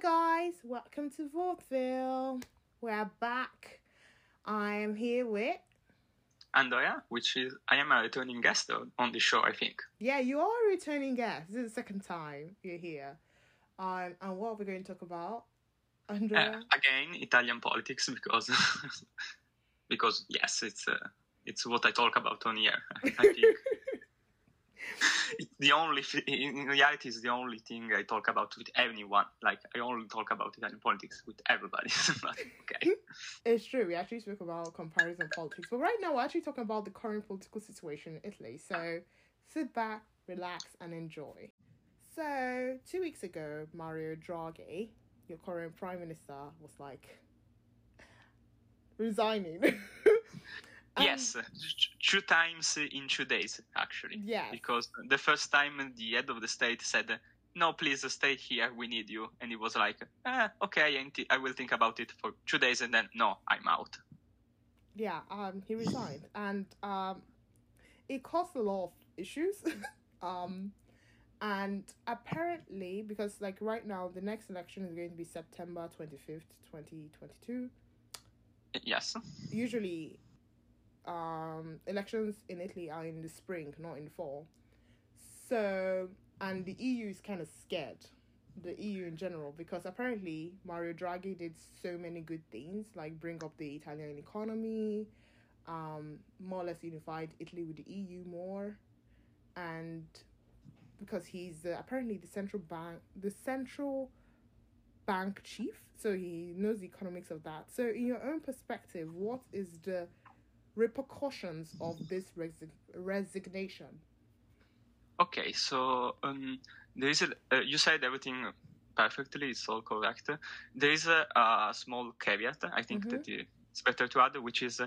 guys, welcome to Vaudeville. We're back. I am here with. Andrea, which is I am a returning guest on the show, I think. Yeah, you are a returning guest. This is the second time you're here. Um, and what are we going to talk about, Andrea? Uh, again, Italian politics because because yes, it's uh, it's what I talk about on here. I think. the only in reality is the only thing I talk about with anyone. Like I only talk about Italian politics with everybody. okay, it's true. We actually spoke about comparison politics, but right now we're actually talking about the current political situation in Italy. So sit back, relax, and enjoy. So two weeks ago, Mario Draghi, your current prime minister, was like resigning. Um, yes, two times in two days, actually. Yeah. Because the first time the head of the state said, no, please stay here, we need you. And he was like, eh, okay, I will think about it for two days and then, no, I'm out. Yeah, um, he resigned. and um, it caused a lot of issues. um, and apparently, because like right now, the next election is going to be September 25th, 2022. Yes. Usually, um, elections in Italy are in the spring, not in fall. So, and the EU is kind of scared, the EU in general, because apparently Mario Draghi did so many good things, like bring up the Italian economy, um, more or less unified Italy with the EU more, and because he's apparently the central bank, the central bank chief, so he knows the economics of that. So, in your own perspective, what is the repercussions of this resi- resignation? Okay, so um, there is a, uh, you said everything perfectly, it's all correct. There is a, a small caveat, I think mm-hmm. that it's better to add, which is uh,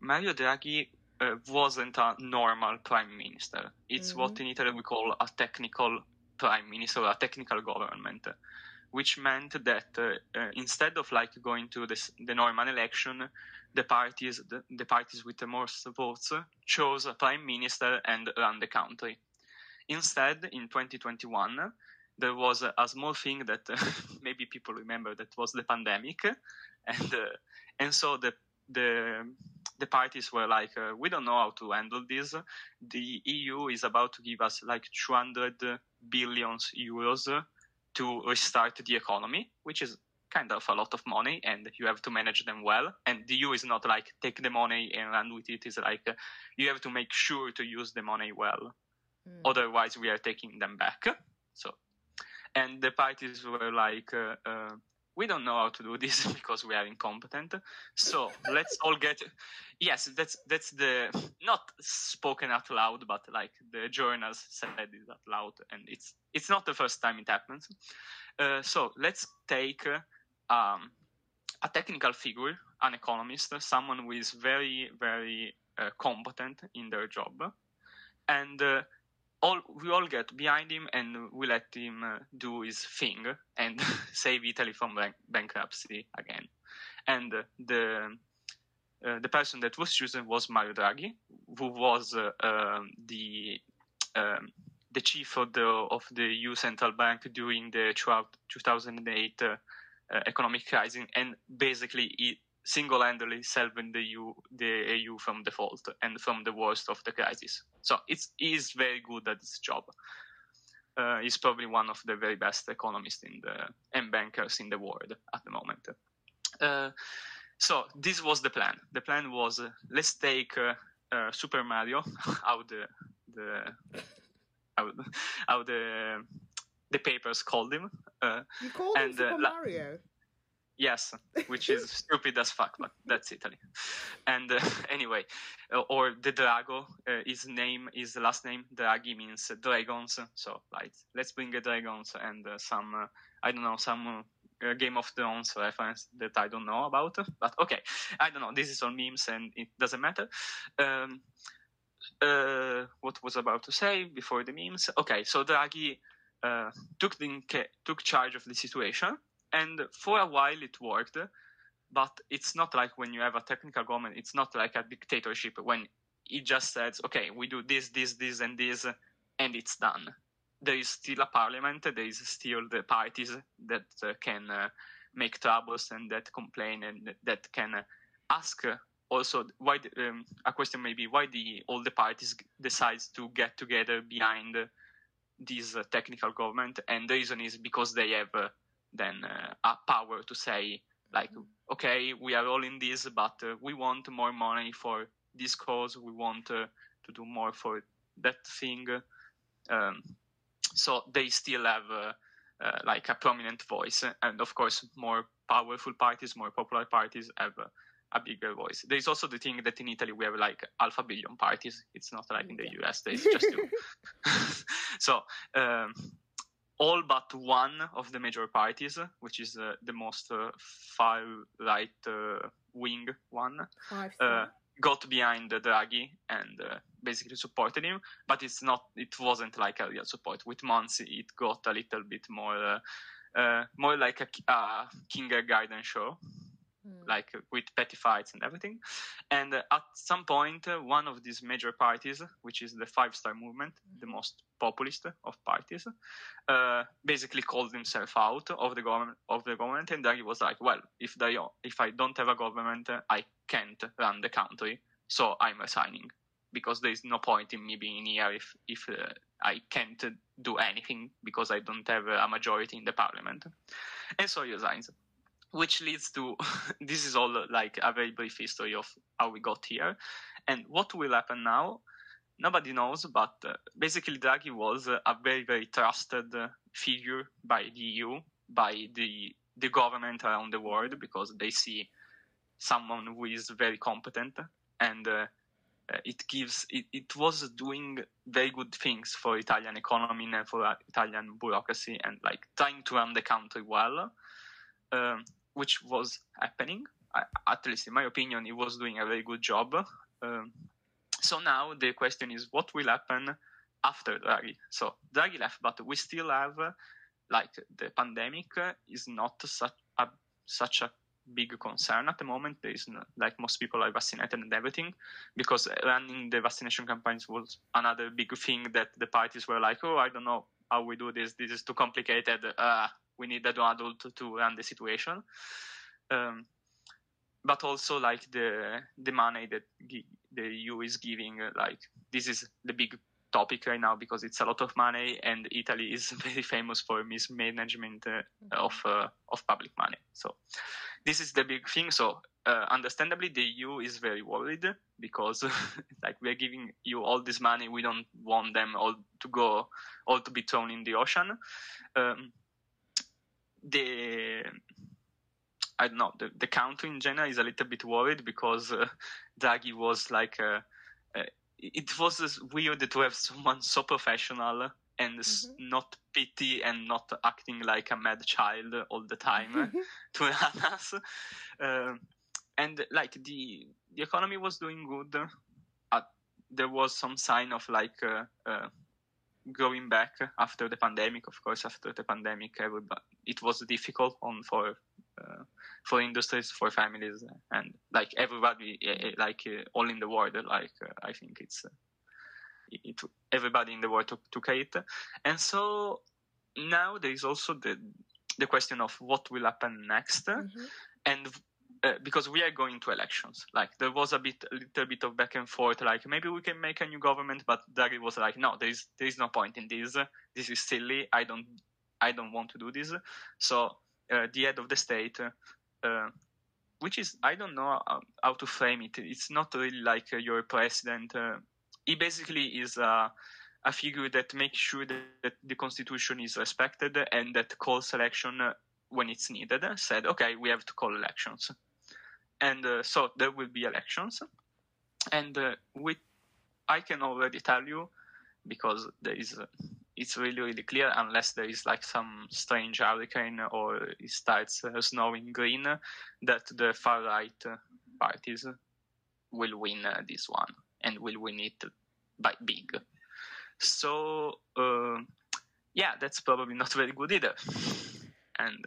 Mario Draghi uh, wasn't a normal prime minister. It's mm-hmm. what in Italy we call a technical prime minister, a technical government which meant that uh, uh, instead of like going to this, the normal election, the parties the, the, parties with the most votes chose a prime minister and ran the country. Instead, in 2021, there was a, small thing that uh, maybe people remember that was the pandemic, and uh, and so the the the parties were like, uh, we don't know how to handle this. The EU is about to give us like 200 billions euros to restart the economy, which is kind of a lot of money and you have to manage them well. And the EU is not like take the money and run with it. It's like uh, you have to make sure to use the money well. Mm. Otherwise, we are taking them back. So, and the parties were like, uh, uh, we don't know how to do this because we are incompetent. So let's all get. Yes, that's that's the not spoken out loud, but like the journals said it out loud, and it's it's not the first time it happens. Uh, so let's take um, a technical figure, an economist, someone who is very very uh, competent in their job, and uh, all we all get behind him and we let him uh, do his thing and save Italy from bank- bankruptcy again. And uh, the uh, the person that was chosen was Mario Draghi, who was uh, um, the um, the chief of the of the EU central bank during the 2008 uh, uh, economic crisis, and basically he single-handedly saving the EU the EU from default and from the worst of the crisis. So it's he's very good at his job. Uh, he's probably one of the very best economists in the and bankers in the world at the moment. Uh, so this was the plan. The plan was uh, let's take uh, uh, Super Mario out the the out, out the the papers called him. Uh, you called and, him Super Mario. Yes, which is stupid as fuck, but that's Italy. And uh, anyway, uh, or the Drago, uh, his name, his last name, Draghi means dragons. So like, let's bring the dragons and uh, some, uh, I don't know, some uh, Game of Thrones reference that I don't know about. But okay, I don't know. This is all memes and it doesn't matter. Um, what was about to say before the memes? Okay, so Draghi took the, took charge of the situation and for a while it worked, but it's not like when you have a technical government, it's not like a dictatorship when it just says, okay, we do this, this, this, and this, and it's done. there is still a parliament. There is still the parties that uh, can uh, make troubles and that complain and that can uh, ask. also, why the, um, a question maybe why the all the parties decides to get together behind this technical government, and the reason is because they have then a power to say like okay we are all in this but uh, we want more money for this cause. We want uh, to do more for that thing. Um, so they still have uh, uh like a prominent voice. And of course more powerful parties more popular parties have a bigger voice. There's also the thing that in italy we have like alpha billion parties. It's not like in the us there's just two. So um, all but one of the major parties, which is uh, the most uh, far right uh, wing one, uh, got behind Draghi and uh, basically supported him. But it's not. It wasn't like a real support. With months, it got a little bit more, uh, more like a, a kindergarten show mm. like with petty fights and everything. And uh, at some point, uh, one of these major parties, which is the Five Star Movement, mm. the most populist of parties, uh, basically called himself out of the government. Of the government, and then he was like, "Well, if they, if I don't have a government, I can't run the country, so I'm resigning." Because there is no point in me being here if if uh, I can't do anything because I don't have a majority in the parliament, and so he resigns which leads to this is all like a very brief history of how we got here. And what will happen now nobody knows but uh, basically draghi was uh, a very very trusted uh, figure by the eu by the the government around the world because they see someone who is very competent and uh, uh, it gives it, it was doing very good things for italian economy and for italian bureaucracy and like trying to run the country well um, which was happening. I, at least in my opinion, he was doing a very good job. Um, so now the question is, what will happen after Draghi? So Draghi left, but we still have, like, the pandemic is not such a such a big concern at the moment. There is like most people are vaccinated and everything, because running the vaccination campaigns was another big thing that the parties were like, oh, I don't know how we do this. This is too complicated. Uh, we need an adult to run the situation. Um, but also like the the money that the EU is giving, like this is the big topic right now because it's a lot of money, and Italy is very famous for mismanagement uh, of uh, of public money. So this is the big thing. So uh, understandably, the EU is very worried because like we're giving you all this money, we don't want them all to go, all to be thrown in the ocean. Um, the I don't know the, the country in general is a little bit worried because uh, Draghi was like uh, uh, it was weird to have someone so professional and mm-hmm. not pity and not acting like a mad child all the time to us. Um, and like the the economy was doing good. Uh, there was some sign of like going back after the pandemic. Of course, after the pandemic, it was difficult on for uh, for industries, for families, and like everybody, eh, eh, like uh, all in the world. Like uh, I think it's uh, it, everybody in the world took, took it, and so now there is also the the question of what will happen next, mm-hmm. and uh, because we are going to elections. Like there was a bit, a little bit of back and forth. Like maybe we can make a new government, but Draghi was like, no, there is there is no point in this. This is silly. I don't I don't want to do this. So uh, the head of the state, uh, which is I don't know how to frame it. It's not really like uh, your president. Uh, he basically is a a figure that makes sure that, that the constitution is respected and that calls election when it's needed. Said, okay, we have to call elections. And uh, so there will be elections. And uh, with i can already tell you because there is uh, it's really really clear unless there is like some strange hurricane or it starts uh, snowing green that the far right parties will win uh, this one and will win it by big. So uh, yeah that's probably not very good either and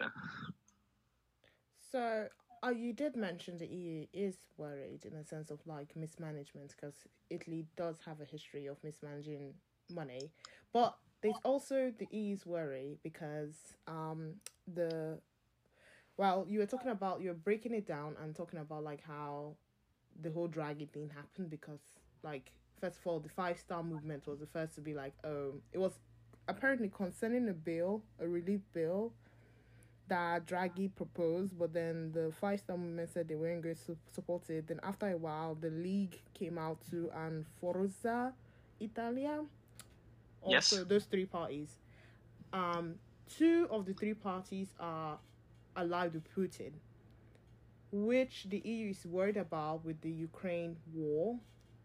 so Oh, you did mention the EU is worried in a sense of like mismanagement because Italy does have a history of mismanaging money. But there's also the EU's worry because um the well you were talking about you're breaking it down and talking about like how the whole Draghi thing happened because like first of all the five star movement was the first to be like um it was apparently concerning a bill a relief bill that Draghi proposed, but then the Five Star Movement said they weren't going to support it. Then after a while, the league came out too, and Forza Italia. Also, Yes. those three parties. Um, two of the three parties are allied with Putin, which the EU is worried about with the Ukraine war.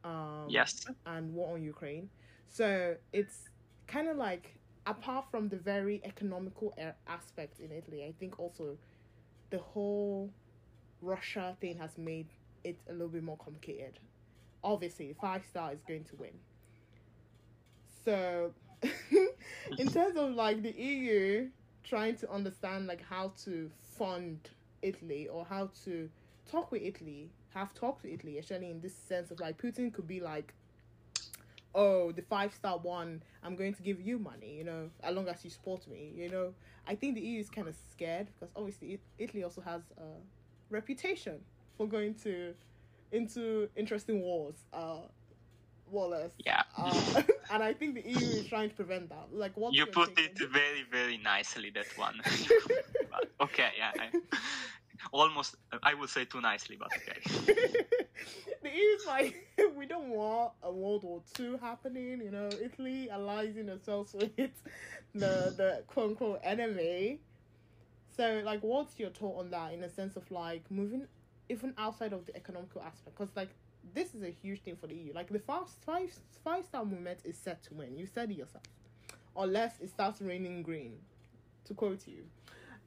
Um, Yes. and war on Ukraine. So it's kind of like apart from the very economical aspect in Italy, I think also the whole Russia thing has made it a little bit more complicated. Obviously, five star is going to win. So, in terms of like the EU trying to understand like how to fund Italy or how to talk with Italy, have talked to Italy, especially in this sense of like Putin could be like, oh, the five star one, I'm going to give you money, you know, as long as you support me, you know. I think the EU is kind of scared because obviously it, Italy also has a reputation for going to into interesting wars, uh, more less. Yeah. Uh, and I think the EU is trying to prevent that. Like, what you put it very, very nicely, that one. Okay, yeah. I, almost, I would say too nicely, but okay. the EU is like, we don't want a World War Two happening. You know, Italy allying themselves with the the quote unquote enemy. So, like, what's your thought on that in the sense of like moving even outside of the economical aspect? Because like this is a huge thing for the EU. Like the five five five star movement is set to win. You said it yourself, unless it starts raining green. To quote you.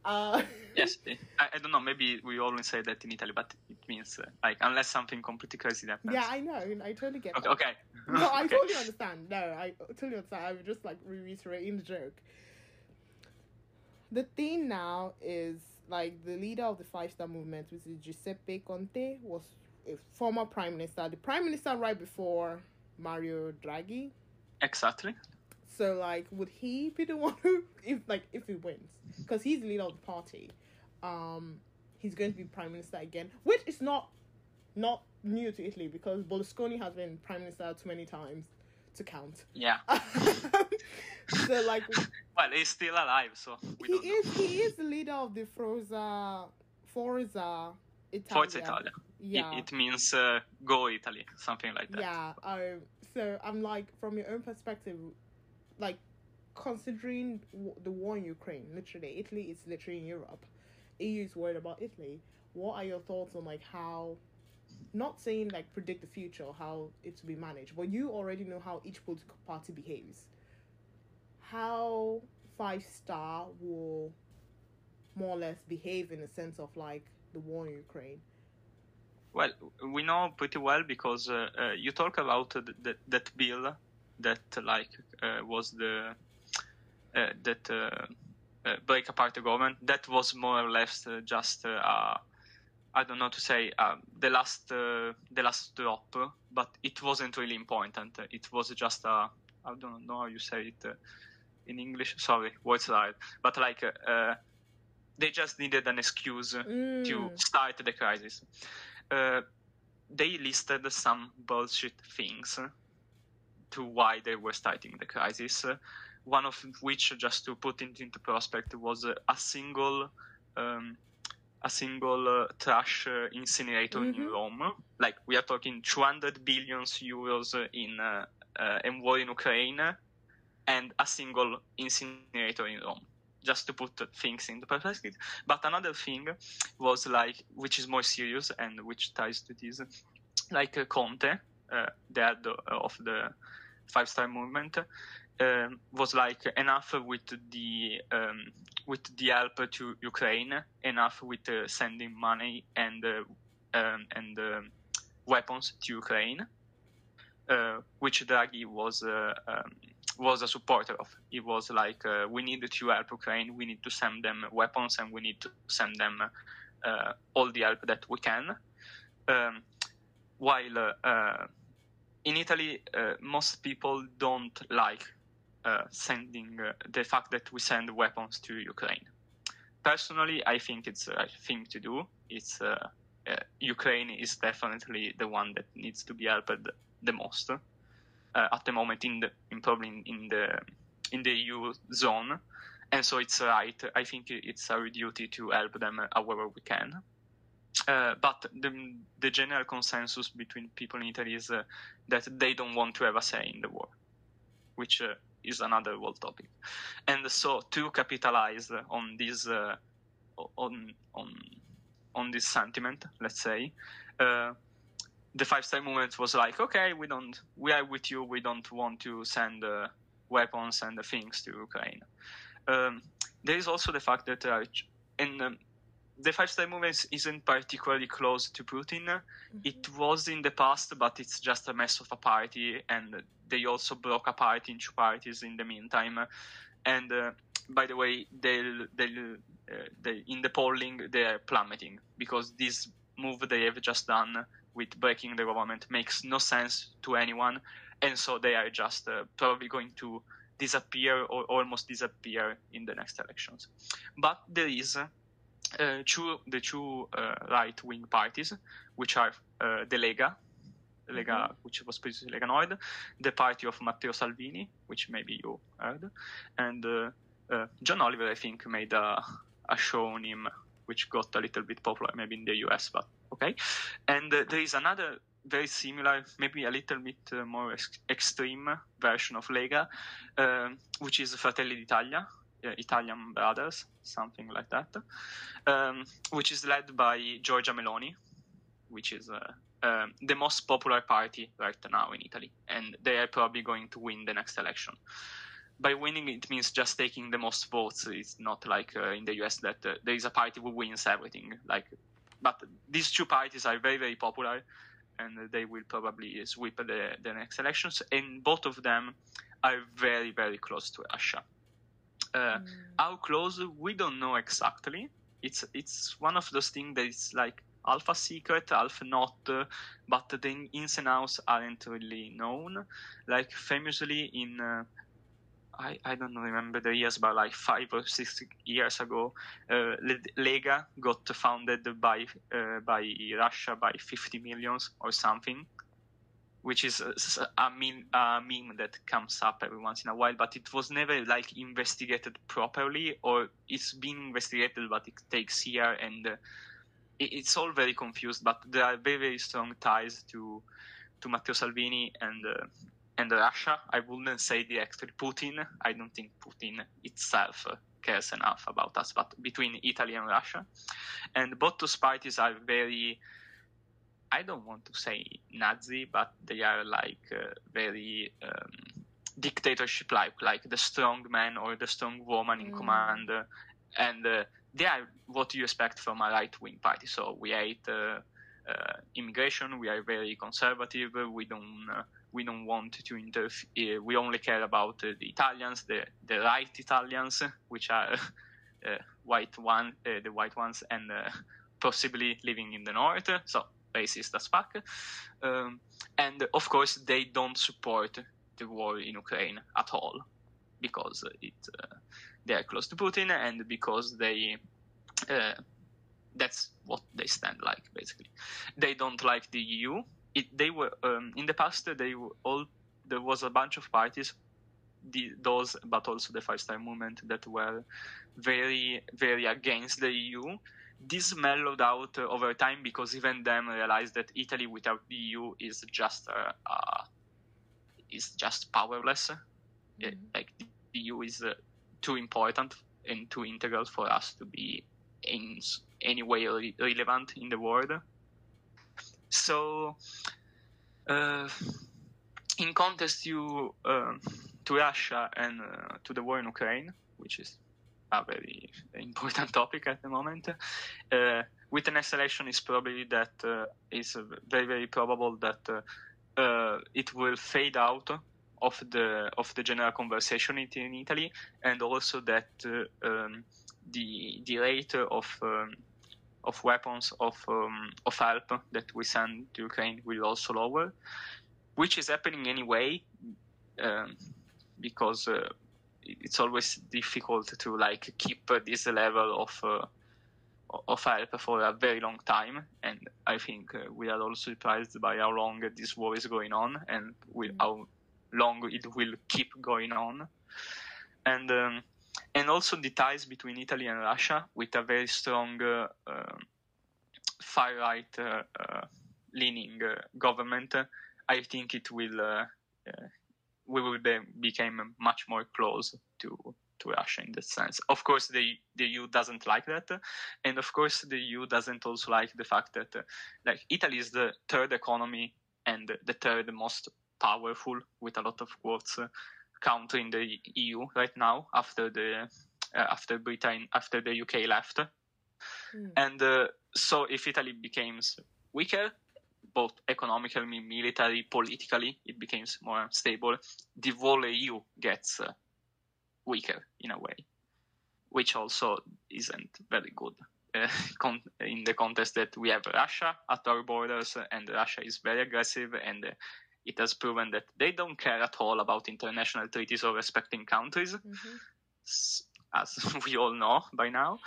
Uh, yes, I, I don't know. Maybe we only say that in Italy, but it means uh, like unless something completely crazy happens. yeah, I know. I totally get. Okay. okay. No, I Okay. totally understand. No, I totally understand. I'm just like reiterating the joke. The thing now is like the leader of the Five Star Movement, which is Giuseppe Conte, was a former prime minister. The prime minister right before Mario Draghi. Exactly. So like, would he be the one who, if like, if he wins, because he's the leader of the party, um, he's going to be prime minister again, which is not, not new to Italy because Berlusconi has been prime minister too many times to count. Yeah. so like, Well, he's still alive, so we he don't know. is he is the leader of the Forza Forza Italia. Forza Italia. Yeah. It, it means uh, go Italy, something like that. Yeah. Um. So I'm like, from your own perspective, like considering w- the war in Ukraine, literally, Italy is literally in Europe. EU is worried about Italy. What are your thoughts on like how? Not saying like predict the future, how it will be managed, but you already know how each political party behaves. How Five Star will more or less behave in the sense of like the war in Ukraine. Well, we know pretty well because uh, uh, you talk about th- that that bill that like uh, was the uh, that uh, uh, break apart the government. That was more or less uh, just I don't know to say uh, the last uh, the last drop, but it wasn't really important. It was just a I don't know how you say it uh, in English. Sorry, what's right? But like uh, they just needed an excuse to Mm. start the crisis. Uh, they listed some bullshit things to why they were starting the crisis. Uh, one of which, just to put it into perspective, was a single, um, a single uh, trash uh, incinerator in Mhm. Rome. Like we are talking 200 billion euros in uh, uh, and war in Ukraine, and a single incinerator in Rome. Just to put things into perspective. But another thing was like, which is more serious and which ties to this, like uh, Conte, uh, the of the Five Star Movement, um, was like enough with the um, with the help to Ukraine, enough with uh, sending money and uh, um, and um, weapons to Ukraine, uh, which Draghi was uh, um, was a supporter of. He was like, uh, we need to help Ukraine, we need to send them weapons, and we need to send them uh, all the help that we can. Um, while uh, uh, in Italy, uh, most people don't like uh, sending uh, the fact that we send weapons to Ukraine. Personally, I think it's the right thing to do. It's uh, uh, Ukraine is definitely the one that needs to be helped the most uh, at the moment in the in probably in, in the in the EU zone, and so it's right. I think it's our duty to help them however we can. Uh, but the, the general consensus between people in Italy is uh, that they don't want to have a say in the war, which uh, is another whole topic. And so to capitalize on this uh, on on on this sentiment, let's say, uh, the Five Star Movement was like, okay, we don't, we are with you. We don't want to send weapons and things to Ukraine. Um, there is also the fact that in um, the Five Star Movement isn't particularly close to Putin. Mm-hmm. It was in the past, but it's just a mess of a party, and they also broke apart in two parties in the meantime. And uh, by the way, they'll, they'll, uh, they, in the polling, they are plummeting because this move they have just done with breaking the government makes no sense to anyone, and so they are just uh, probably going to disappear or almost disappear in the next elections. But there is uh, two the two uh, right wing parties, which are uh, the Lega, Lega, mm-hmm. which was previously Lega Nord, the party of Matteo Salvini, which maybe you heard, and uh, uh, John Oliver, I think, made a, a show on him, which got a little bit popular, maybe in the US, but okay. And uh, there is another very similar, maybe a little bit more ex- extreme version of Lega, which is Fratelli d'Italia, Italian Brothers, something like that, um, which is led by Giorgia Meloni, which is uh, uh, the most popular party right now in Italy, and they are probably going to win the next election. By winning, it means just taking the most votes. It's not like uh, in the US that uh, there is a party who wins everything. Like, but these two parties are very, very popular, and they will probably sweep the, the next elections. And both of them are very, very close to Russia. Uh, mm. How close we don't know exactly. It's it's one of those things that is like alpha secret, alpha not, uh, but the ins and outs aren't really known. Like famously in. Uh, I, I don't remember the years, but like five or six years ago, uh, Lega got founded by uh, by Russia by 50 millions or something, which is a, a, meme, a meme that comes up every once in a while, but it was never like investigated properly, or it's been investigated, but it takes year, and uh, it, it's all very confused. But there are very very strong ties to to Matteo Salvini and uh, and Russia. I wouldn't say directly Putin. I don't think Putin itself cares enough about us, but between Italy and Russia, and both those parties are very I don't want to say Nazi, but they are like uh, very um, dictatorship like, like the strong man or the strong woman in mm. command. Uh, and uh, they are what you expect from a right wing party. So we hate uh, uh, immigration, we are very conservative, we don't. Uh, we don't want to interfere. We only care about the Italians, the, the right Italians, which are white one, the white ones, and possibly living in the north. So racist as fuck. Um, and of course, they don't support the war in Ukraine at all because it uh, they are close to Putin and because they uh, that's what they stand like basically. They don't like the EU. It, they were um, in the past. They were all there was a bunch of parties, the, those but also the Five Star Movement that were very very against the EU this mellowed out uh, over time because even them realized that Italy without the EU is just uh, uh, is just powerless. Mm-hmm. like the EU is uh, too important and too integral for us to be in any way re- relevant in the world. So, uh, in contrast to uh, to Russia and to the war in Ukraine, which is a very important topic at the moment. Uh, with the next election, it's probably that uh, it's very very probable that uh, it will fade out of the of the general conversation in Italy, and also that um, the the rate of um, of weapons of um, of help that we send to Ukraine will also lower, which is happening anyway. Because it's always difficult to like keep this level of uh, of help for a very long time. And I think uh, we are all surprised by how long this war is going on and mm. how long it will keep going on. And um, and also the ties between Italy and Russia with a very strong uh, um, far right uh, uh, leaning uh, government. I think it will we will be, become much more close to to Russia in that sense. Of course, the the EU doesn't like that, and of course, the EU doesn't also like the fact that uh, like Italy is the third economy and the third most powerful, with a lot of quotes, uh, country in the EU right now after the uh, after Britain after the UK left, mm. and uh, so if Italy becomes weaker, both economically, military, politically, it becomes more stable. The whole EU gets uh, weaker in a way, which also isn't very good. Uh, con- in the context that we have Russia at our borders, and Russia is very aggressive, and uh, it has proven that they don't care at all about international treaties or respecting countries, mm-hmm. as we all know by now.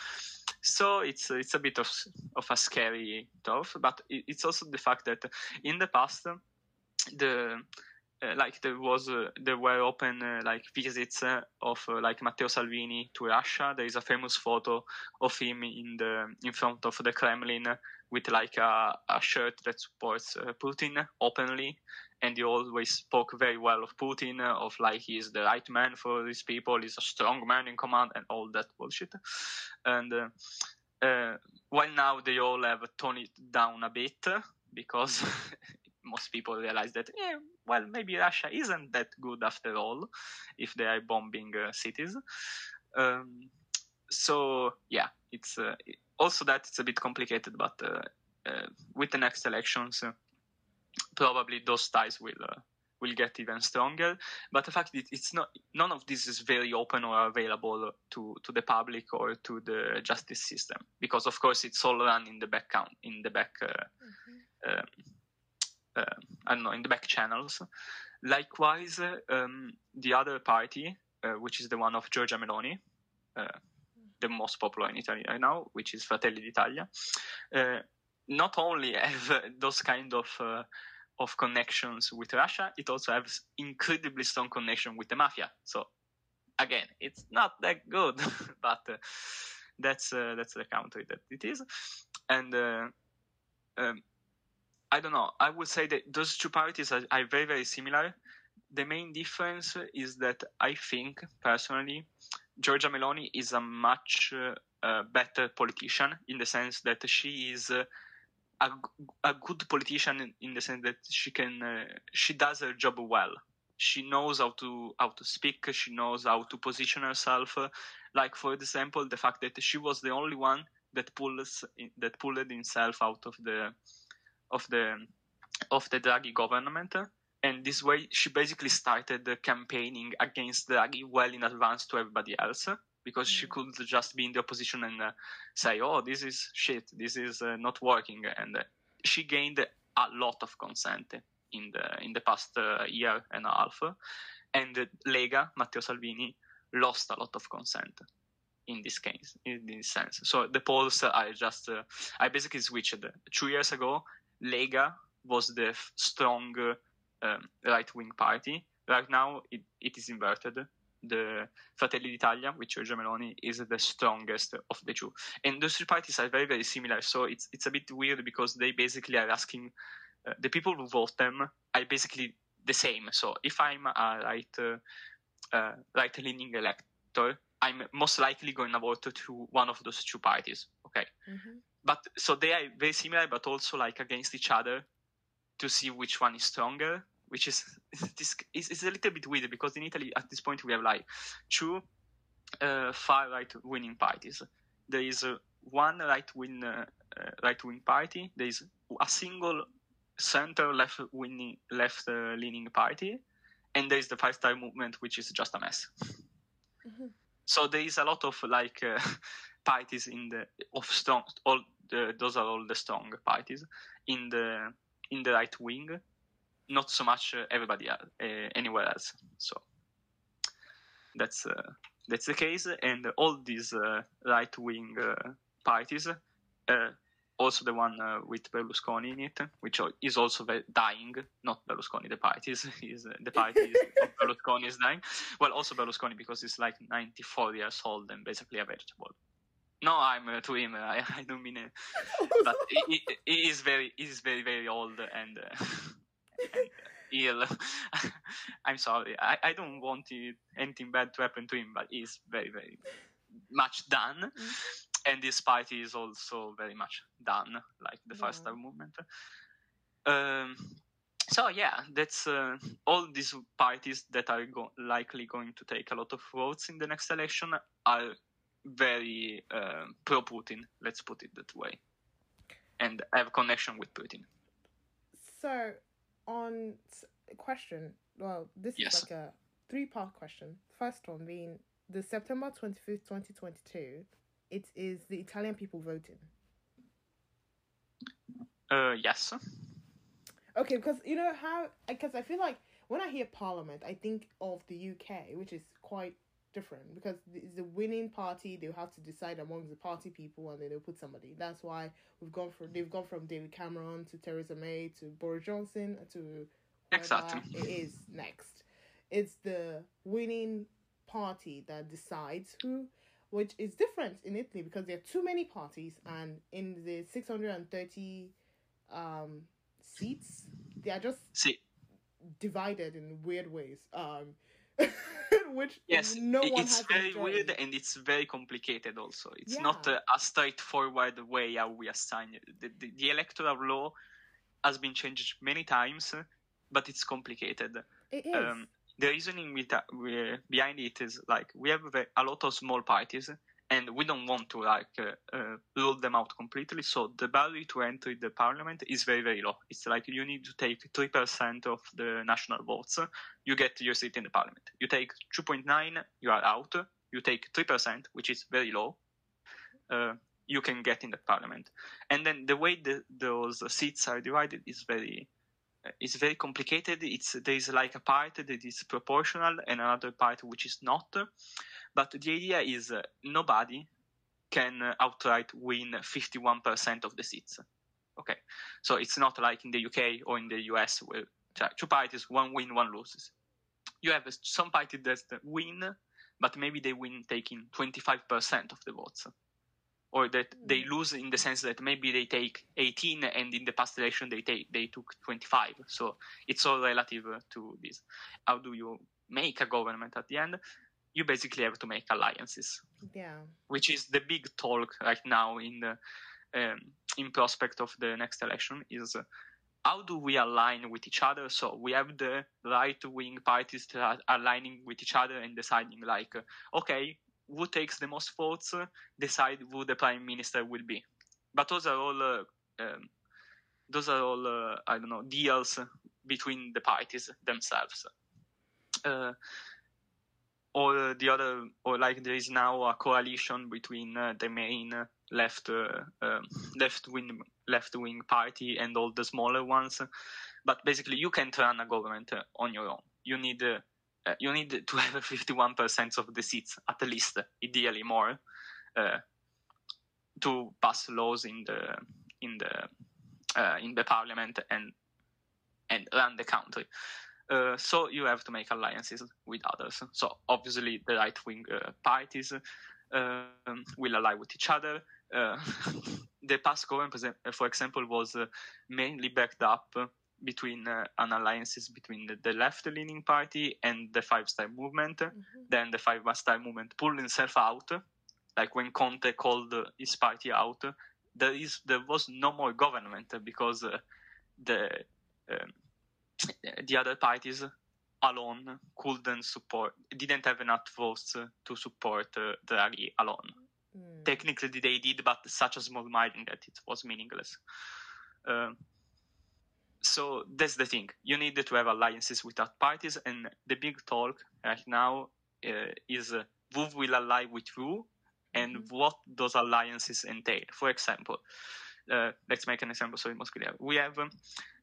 So it's it's a bit of of a scary stuff, but it's also the fact that in the past the uh, like there was uh, there were open uh, like visits uh, of uh, like Matteo Salvini to Russia. There is a famous photo of him in the in front of the Kremlin with like a, a shirt that supports uh, Putin openly, and he always spoke very well of Putin, of like he's the right man for these people, he's a strong man in command, and all that bullshit. And while now they all have toned it down a bit because most people realize that, yeah, well, maybe Russia isn't that good after all if they are bombing uh, cities. Um, so yeah, it's uh, also that it's a bit complicated, but uh, uh with the next elections, uh, probably those ties will uh, will get even stronger. But the fact that it's not none of this is very open or available to, to the public or to the justice system because of course it's all run in the back count in the back uh, mm-hmm. um, uh, I don't know, in the back channels. Likewise, um, the other party, uh, which is the one of Giorgia Meloni, uh, the most popular in Italy right now, which is Fratelli d'Italia, not only have those kind of of connections with Russia, it also has incredibly strong connection with the mafia. So again, it's not that good, but uh, that's uh, that's the country that it is, and uh, um, I don't know. I would say that those two parties are, are very, very similar. The main difference is that I think, personally, Giorgia Meloni is a much uh, better politician in the sense that she is uh, a, a good politician in, the sense that she can uh, she does her job well. She knows how to how to speak. She knows how to position herself. Like for example, the fact that she was the only one that pulls that pulled himself out of the of the of the Draghi government. And this way, she basically started campaigning against Draghi well in advance to everybody else because she could just be in the opposition and uh, say, "Oh, this is shit. This is uh, not working." And uh, she gained a lot of consent in the in the past uh, year and a half. And Lega, Matteo Salvini, lost a lot of consent in this case, in this sense. So the polls are just. Uh, I basically switched two years ago. Lega was the strong um, right wing party. Right now, it, it is inverted. The Fratelli d'Italia, which Giorgia Meloni, is the strongest of the two. And those two parties are very, very similar. So it's it's a bit weird because they basically are asking uh, the people who vote them are basically the same. So if I'm a right uh, uh, right leaning elector, I'm most likely going to vote to one of those two parties. Okay. Mm-hmm but so they are very similar, but also like against each other to see which one is stronger. Which is this is, a little bit weird because in Italy at this point we have like two uh, far right winning parties. There is uh, one right wing uh, uh right wing party. There is a single center left winning left uh, leaning party, and there is the Five Star Movement, which is just a mess. Mm-hmm. So there is a lot of like uh, parties in the of strong all the, those are all the strong parties in the in the right wing not so much uh, everybody else, uh, anywhere else so that's uh, that's the case, and all these uh, right wing uh, parties, uh, also the one uh, with Berlusconi in it, which is also dying. Not Berlusconi, the party is, is the party is, of Berlusconi is dying. Well, also Berlusconi because he's like 94 years old and basically a vegetable. No, I'm uh, to him. I, I don't mean it, but he, he, he, is very, he is very, very old and, uh, and ill. I'm sorry. I, I don't want it, anything bad to happen to him, but he's very, very much done. Mm. And this party is also very much done, like the yeah. Five Star Movement. Um, so yeah, that's uh, all these parties that are go- likely going to take a lot of votes in the next election are very uh, pro Putin. Let's put it that way, and have connection with Putin. So on question, well, this yes. is like a three part question. First one being the September 25th, 2022, it is the Italian people voting. Uh, yes. Okay, because you know how, because I feel like when I hear Parliament, I think of the UK, which is quite different because it's the winning party. They'll have to decide among the party people, and then they'll put somebody. That's why we've gone from they've gone from David Cameron to Theresa May to Boris Johnson to exactly it is next. It's the winning party that decides who, which is different in Italy because there are too many parties, and in the six hundred and thirty um, seats, they are just See. divided in weird ways. Um, which yes, no one it's very weird and it's very complicated. Also, it's yeah. not a, a, straightforward way how we assign. The, the, the, electoral law has been changed many times, but it's complicated. It is. Um, the reasoning with, uh, behind it is like we have a lot of small parties and we don't want to like uh, uh, rule them out completely. So the barrier to enter the parliament is very very low. It's like you need to take three percent of the national votes, you get your seat in the parliament. You take two point nine, you are out. You take three percent, which is very low. Uh, you can get in the parliament, and then the way the, those seats are divided is very is very complicated. It's there is like a part that is proportional and another part which is not. But the idea is uh, nobody can uh, outright win 51% of the seats. Okay, so it's not like in the UK or in the US where two parties, one win, one loses. You have some parties that win, but maybe they win taking 25% of the votes. Or that they mm. lose in the sense that maybe they take 18 and in the past election they take they took 25. So it's all relative to this. How do you make a government at the end? you basically have to make alliances. Yeah. Which is the big talk right now in the um, in prospect of the next election is uh, how do we align with each other? So we have the right wing parties that are aligning with each other and deciding like, uh, okay, who takes the most votes, uh, decide who the prime minister will be. But those are all uh, um, those are all uh, I don't know deals between the parties themselves. Uh, or the other, or like there is now a coalition between uh, the main left uh, um, left wing left wing party and all the smaller ones. But basically, you can't run a government uh, on your own. You need uh, uh, you need to have 51% of the seats, at least, ideally more, uh, to pass laws in the in the in the parliament and and run the country. Uh, so you have to make alliances with others. So obviously the right wing uh, parties um, will ally with each other. Uh, the past government, for example, was uh, mainly backed up between uh, an alliances between the, the left-leaning party and the Five Star Movement. Mm-hmm. Then the Five Star Movement pulled itself out, like when Conte called his party out. There is there was no more government because the um, the other parties alone couldn't support, didn't have enough votes to support uh, Draghi alone. Mm. Technically, they did, but such a small margin that it was meaningless. Uh, so that's the thing. You need to have alliances with other parties, and the big talk right now uh, is uh, who will ally with who, and mm-hmm. what those alliances entail. For example, uh, let's make an example so it most clear. We have um,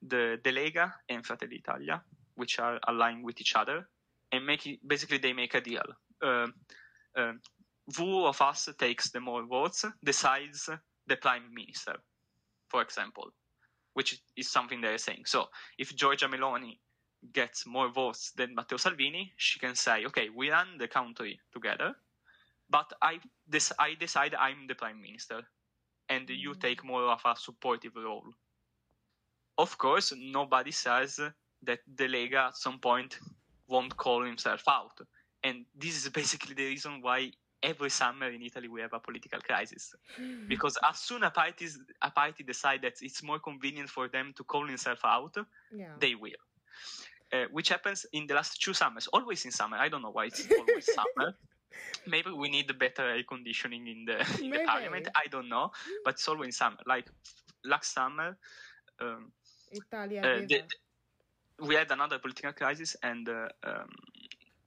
the, the Lega and Fratelli Italia, which are aligned with each other, and make it, basically they make a deal. uh, uh, who of us takes the more votes decides the prime minister, for example, which is something they're saying. So if Giorgia Meloni gets more votes than Matteo Salvini, she can say, okay, we run the country together, but I, this, I decide I'm the prime minister, and you Mm. take more of a supportive role. Of course, nobody says that the Lega at some point won't call himself out. And this is basically the reason why every summer in Italy we have a political crisis. Because as soon as parties, a party decide that it's more convenient for them to call themselves out, yeah. they will. Uh, which happens in the last two summers, always in summer. I don't know why it's always summer. Maybe we need better air conditioning in the, in the parliament. I don't know, but it's always in summer. Like last summer, um, Italia. uh, Viva. the, we had another political crisis, and uh, um,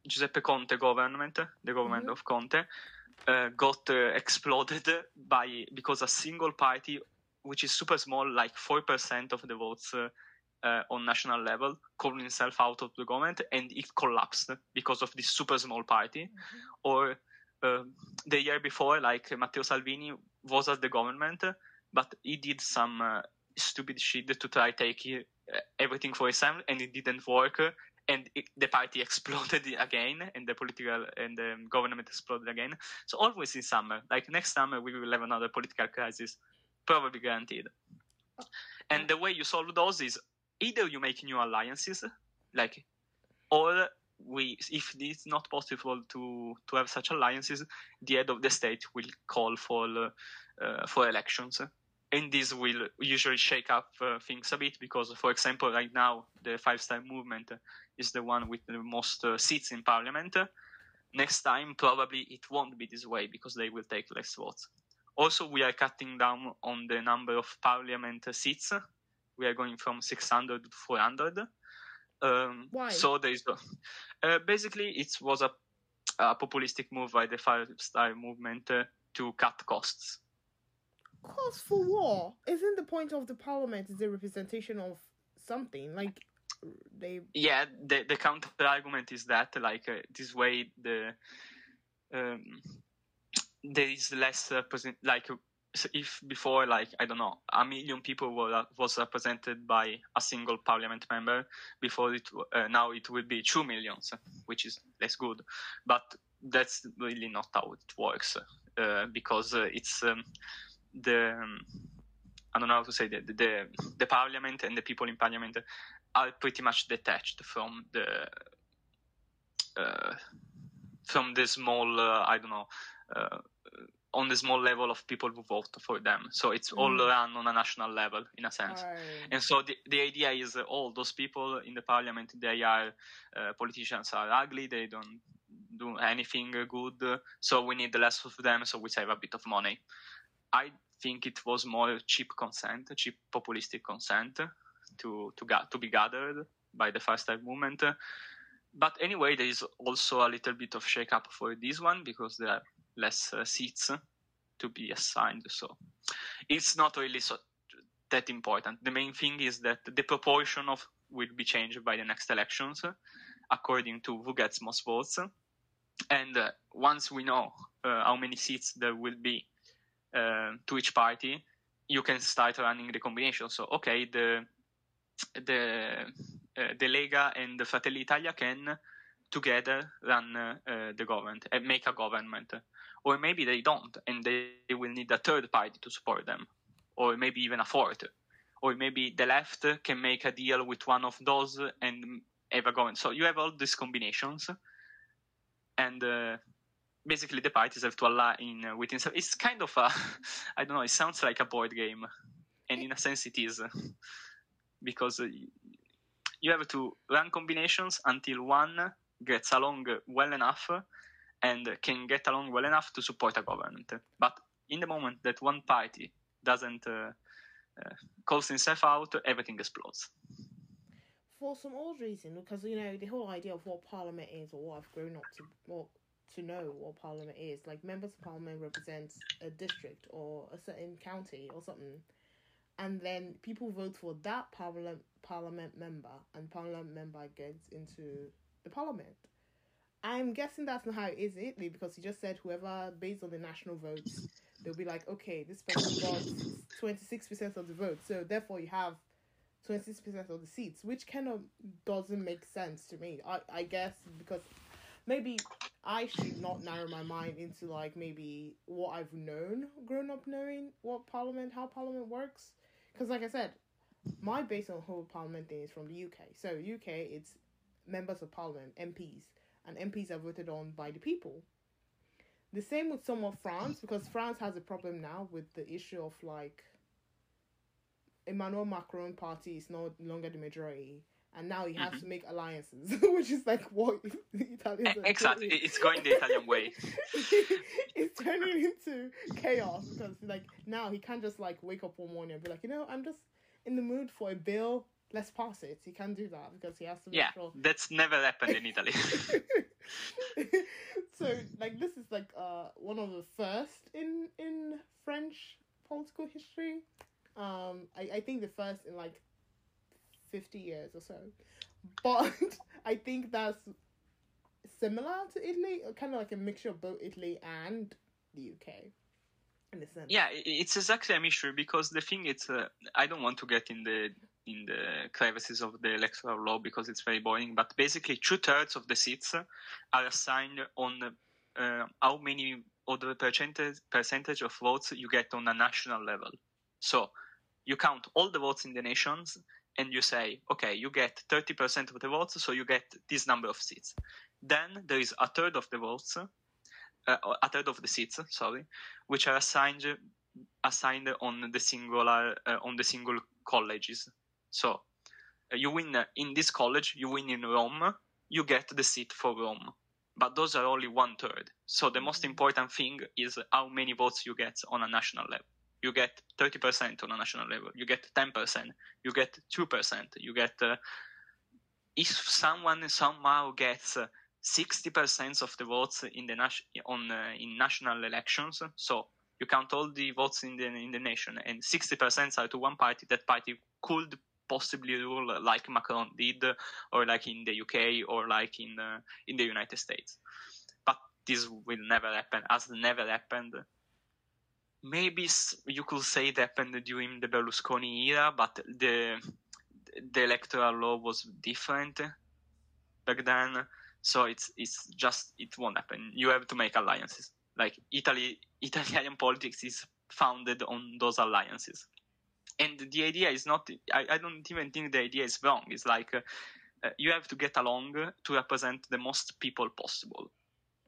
Giuseppe Conte government, the government Mhm. of Conte, uh, got uh, exploded by because a single party, which is super small, like four percent of the votes. Uh, uh, on national level, called himself out of the government, and it collapsed because of this super small party. Or uh, the year before, like Matteo Salvini was at the government, but he did some uh, stupid shit to try take uh, everything for himself, and it didn't work. And it, the party exploded again, and the political and the government exploded again. So always in summer, like next summer, we will have another political crisis, probably guaranteed. And the way you solve those is either you make new alliances, like, or we, if it's not possible to to have such alliances, the head of the state will call for uh, for elections, and this will usually shake up uh, things a bit because, for example, right now the Five Star Movement is the one with the most uh, seats in parliament. Next time, probably it won't be this way because they will take less votes. Also, we are cutting down on the number of parliament seats. We are going from 600 to 400. Um, Why? So there is uh, basically it was a, a populistic move by the Five Star Movement uh, to cut costs. Cause for war. isn't the point of the parliament is a representation of something like they Yeah, the the counter argument is that like uh, this way the um, there is less uh, present like so if before like I don't know a million people were was represented by a single parliament member before it uh, now it will be two millions which is less good. But that's really not how it works uh, because uh, it's um, the um, I don't know how to say that the the parliament and the people in parliament are pretty much detached from the uh, from the small uh, I don't know uh, on the small level of people who vote for them. So it's all Mm. run on a national level in a sense. are And so the, the idea is all those people in the parliament, they are uh, politicians are ugly, they don't do anything good, so we need less of them, so we save a bit of money. I think it was more cheap consent, cheap populistic consent to to ga- to be gathered by the Five Star Movement. But anyway, there is also a little bit of shake up for this one because there are less uh, seats to be assigned. So it's not really so that important. The main thing is that the proportion of will be changed by the next elections according to who gets most votes. And uh, once we know uh, how many seats there will be uh, to each party, you can start running the combination. So okay, the the uh, the Lega and the Fratelli Italia can together run uh, uh, the government and make a government, or maybe they don't, and they will need a third party to support them, or maybe even a fourth, or maybe the left can make a deal with one of those and have a government. So you have all these combinations, and uh, basically the parties have to align uh, within. So it's kind of a, I don't know. It sounds like a board game, and in a sense it is, because uh, you have to run combinations until one gets along well enough and can get along well enough to support a government. But in the moment that one party doesn't uh, uh, calls himself out, everything explodes. for some odd reason because you know the whole idea of what parliament is or what I've grown up to what to know what parliament is. Like members of parliament represents a district or a certain county or something. And then people vote for that parliament parliament member and parliament member gets into the parliament. I'm guessing that's not how it is in Italy because you just said whoever based on the national votes, they'll be like, okay, this person got twenty six percent of the vote, so therefore you have twenty six percent of the seats, which kind of doesn't make sense to me. I I guess because maybe I should not narrow my mind into like maybe what I've known, grown up knowing what Parliament, how Parliament works, because like I said, my base on whole Parliament thing is from the UK. So UK, it's members of Parliament, MPs and MPs are voted on by the people. The same with some of France because France has a problem now with the issue of like Emmanuel Macron party is no longer the majority and now he has mm-hmm. to make alliances, which is like what Italians exactly. Doing. It's going the Italian way. it's turning into chaos because like now he can't just like wake up one morning and be like, you know, I'm just in the mood for a bill let's pass it. He can't do that because he has to. yeah, sure... that's never happened in Italy. so, like, this is like uh one of the first in in French political history. Um, I I think the first in like fifty years or so, but I think that's similar to Italy, kind of like a mixture of both Italy and the UK. In. Yeah, it's exactly a mixture because the thing is, uh, I don't want to get in the in the crevices of the electoral law because it's very boring. But basically, two thirds of the seats are assigned on uh, how many of the percentage percentage of votes you get on a national level. So you count all the votes in the nations and you say, okay, you get 30% of the votes, so you get this number of seats. Then there is a third of the votes, uh, a third of the seats, sorry, which are assigned assigned on the singular uh, on the single colleges. So uh, you win in this college, you win in Rome, you get the seat for Rome. But those are only one third. So the most mm. important thing is how many votes you get on a national level. You get 30% on a national level. You get 10%. You get 2%. You get, uh, if someone somehow gets uh, 60% of the votes in the nas- on uh, in national elections, so you count all the votes in the in the nation, and 60% are to one party. That party could possibly rule like Macron did, or like in the UK, or like in uh, in the United States. But this will never happen, as never happened. Maybe you could say it happened during the Berlusconi era, but the the electoral law was different back then. So it's it's just it won't happen. You have to make alliances. Like Italy, Italian politics is founded on those alliances and the idea is not I, I don't even think the idea is wrong it's like uh, you have to get along to represent the most people possible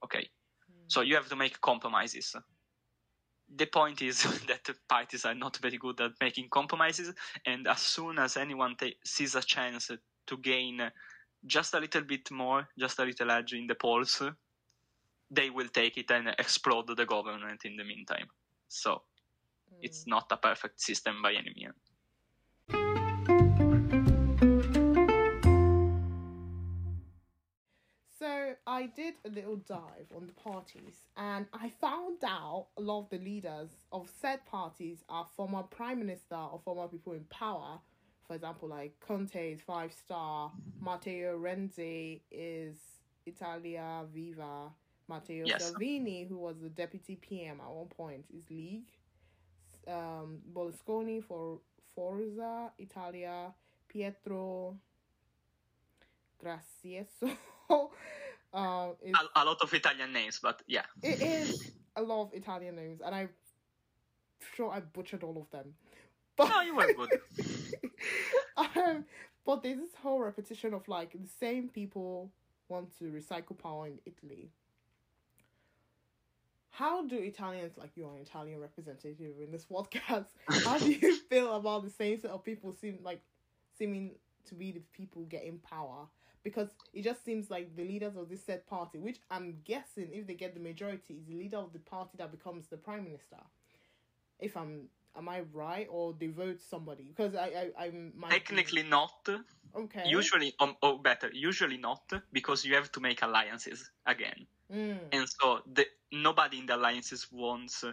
okay mm. so you have to make compromises the point is that parties are not very good at making compromises and as soon as anyone ta- sees a chance to gain just a little bit more just a little edge in the polls they will take it and explode the government in the meantime so it's mm. not a perfect system by any means. So I did a little dive on the parties and I found out a lot of the leaders of said parties are former prime minister or former people in power. For example, like Conte is five star, Matteo Renzi is Italia Viva, Matteo yes. Salvini, who was the deputy PM at one point, is League um, Berlusconi for Forza Italia, Pietro Gracieso. um, a, a, lot of Italian names, but yeah. It is a lot of Italian names, and I'm sure I butchered all of them. But, no, you were good. um, but there's this whole repetition of like the same people want to recycle power in Italy how do Italians, like you're an Italian representative in this podcast, how do you feel about the same set of people seem like seeming to be the people getting power? Because it just seems like the leaders of this said party, which I'm guessing if they get the majority, is the leader of the party that becomes the prime minister. If I'm am I right or they vote somebody? Because I I I'm technically be... not. Okay. Usually, um, or better, usually not because you have to make alliances again. Mm. And so the, nobody in the alliances wants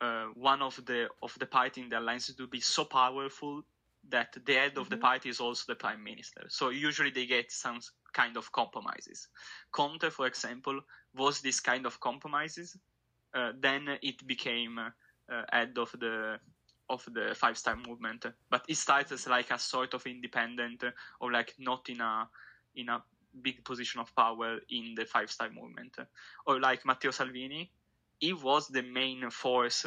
uh, one of the of the party in the alliances to be so powerful that the head mm-hmm. of the mm-hmm. party is also the prime minister. So usually they get some kind of compromises. Conte, for example, was this kind of compromises. Uh, then it became uh, head of the of the five star movement, but it started as like a sort of independent or like not in a in a big position of power in the five star movement. Or like Matteo Salvini, he was the main force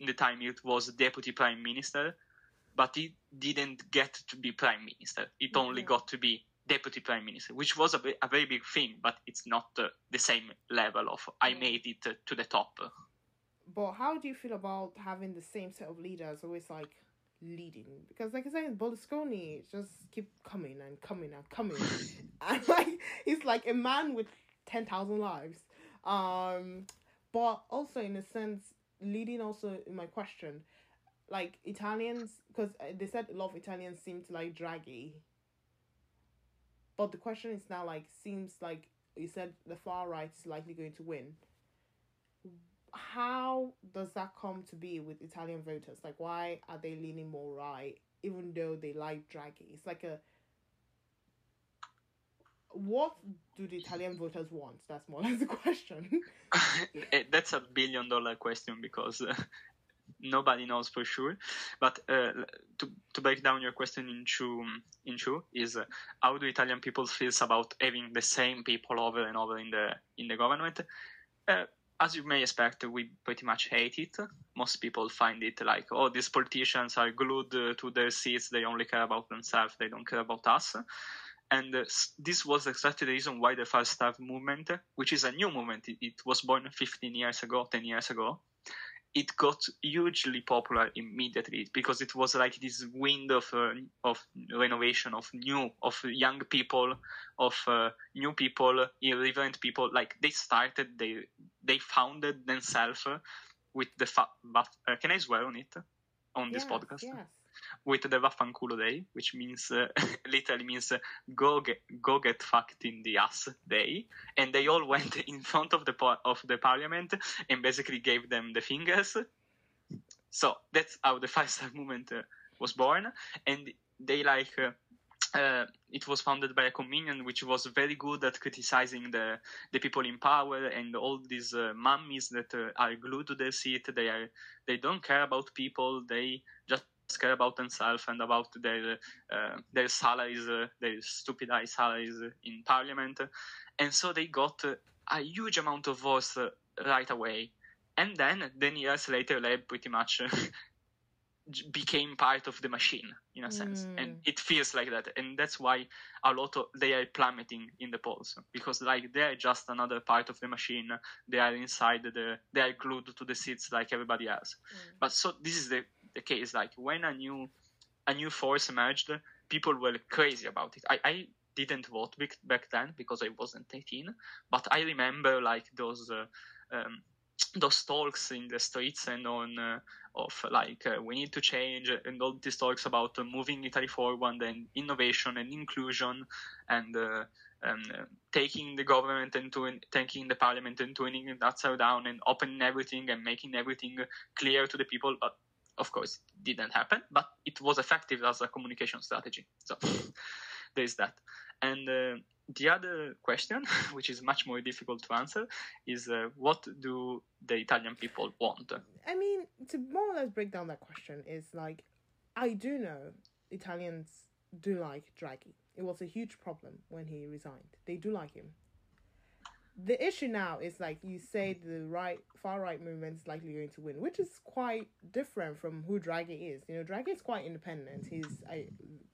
in the time it was deputy prime minister, but he didn't get to be prime minister. It mm-hmm. only got to be deputy prime minister, which was a, a very big thing, but it's not uh, the same level of I made it uh, to the top. But how do you feel about having the same set of leaders always like leading? Because like I said, Berlusconi just keep coming and coming and coming, and like he's like a man with ten thousand lives. Um, but also in a sense, leading also in my question, like Italians, because uh, they said a lot of Italians seem to like Draghi. But the question is now like seems like you said the far right is likely going to win how does that come to be with Italian voters? Like, why are they leaning more right, even though they like Draghi? It's like a what do the Italian voters want? That's more or less the question. That's a billion dollar question because uh, nobody knows for sure. But uh, to to break down your question into into is uh, how do Italian people feel about having the same people over and over in the in the government? Uh, as you may expect, we pretty much hate it. Most people find it like, oh, these politicians are glued to their seats. They only care about themselves. They don't care about us. And uh, this was exactly the reason why the Five Star movement, which is a new movement, it, it was born 15 years ago, 10 years ago, it got hugely popular immediately because it was like this wind of uh, of renovation of new of young people of uh, new people irreverent people. Like they started they they founded themselves with the fa- uh, can I swear on it? On this podcast? yes with the Vaffanculo Day, which means uh, literally means uh, go get go get fucked in the ass day, and they all went in front of the par- of the parliament and basically gave them the fingers. So that's how the Five Star Movement uh, was born, and they like. Uh, uh, it was founded by a comedian which was very good at criticizing the the people in power and all these uh, mummies that uh, are glued to their seat. They are they don't care about people. They just care about themselves and about their uh, their salaries, uh, their stupidized salaries in parliament, and so they got a huge amount of votes uh, right away. And then, then years later, they pretty much became part of the machine in a sense, mm. and it feels like that. And that's why a lot of they are plummeting in the polls because like they are just another part of the machine. They are inside the they are glued to the seats like everybody else. Mm. But so this is the the case. Like when a new a new force emerged, people were crazy about it. I, I didn't vote back then because I wasn't 18, but I remember like those uh, um, those talks in the streets and on uh, of like uh, we need to change and all these talks about uh, moving Italy forward and innovation and inclusion and uh, uh, taking the government and to, taking the parliament and turning it upside down and opening everything and making everything clear to the people. But of course, didn't happen, but it was effective as a communication strategy. So there is that. And uh, the other question, which is much more difficult to answer, is uh, what do the Italian people want? I mean, to more or less break down that question, is like, I do know Italians do like Draghi. It was a huge problem when he resigned. They do like him the issue now is like you say the right far right movement is likely going to win, which is quite different from who Draghi is. You know, Draghi is quite independent. He's I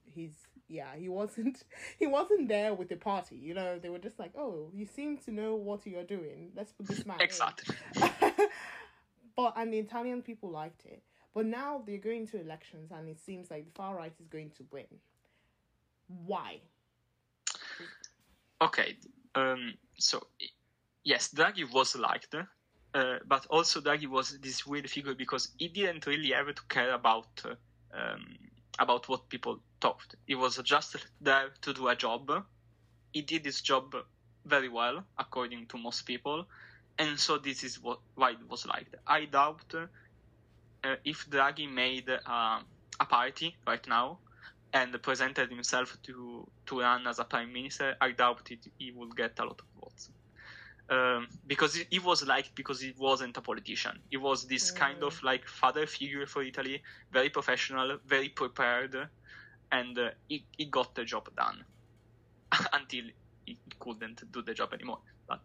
he's yeah, he wasn't he wasn't there with the party. You know, they were just like, oh, you seem to know what you're doing. Let's put this man. Exactly. but and the Italian people liked it. But now they're going to elections, and it seems like the far right is going to win. Why? Okay. Um. So yes, Draghi was liked, uh, but also Draghi was this weird figure because he didn't really have to care about uh, um, about what people thought. He was just there to do a job. He did his job very well, according to most people, and so this is what why it was liked. I doubt uh, if Draghi made a party right now and presented himself to to run as a prime minister, I doubted he would get a lot of votes. Um, because he, was like because he wasn't a politician. He was this mm. kind of like father figure for Italy, very professional, very prepared, and uh, he, he got the job done until he couldn't do the job anymore. But,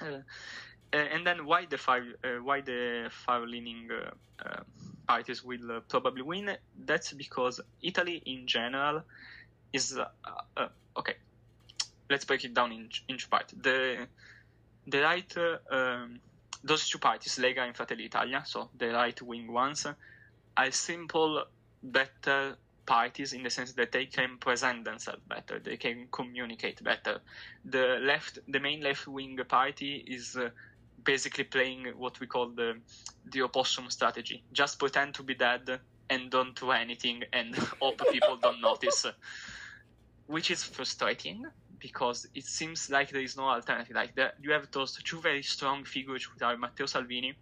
uh, and then why the far uh, why the far leaning uh, uh, parties will uh, probably win? That's because Italy in general is okay. Let's break it down in each part. The the right, um, those two parties, Lega and Fratelli Italia, so the right wing ones, are simple, better parties in the sense that they can present themselves better, they can communicate better. The left, the main left wing party is uh, basically playing what we call the the opossum strategy. Just pretend to be dead and don't do anything and hope people don't notice, which is frustrating because it seems like there is no alternative. Like the, you have those two very strong figures, which are Matteo Salvini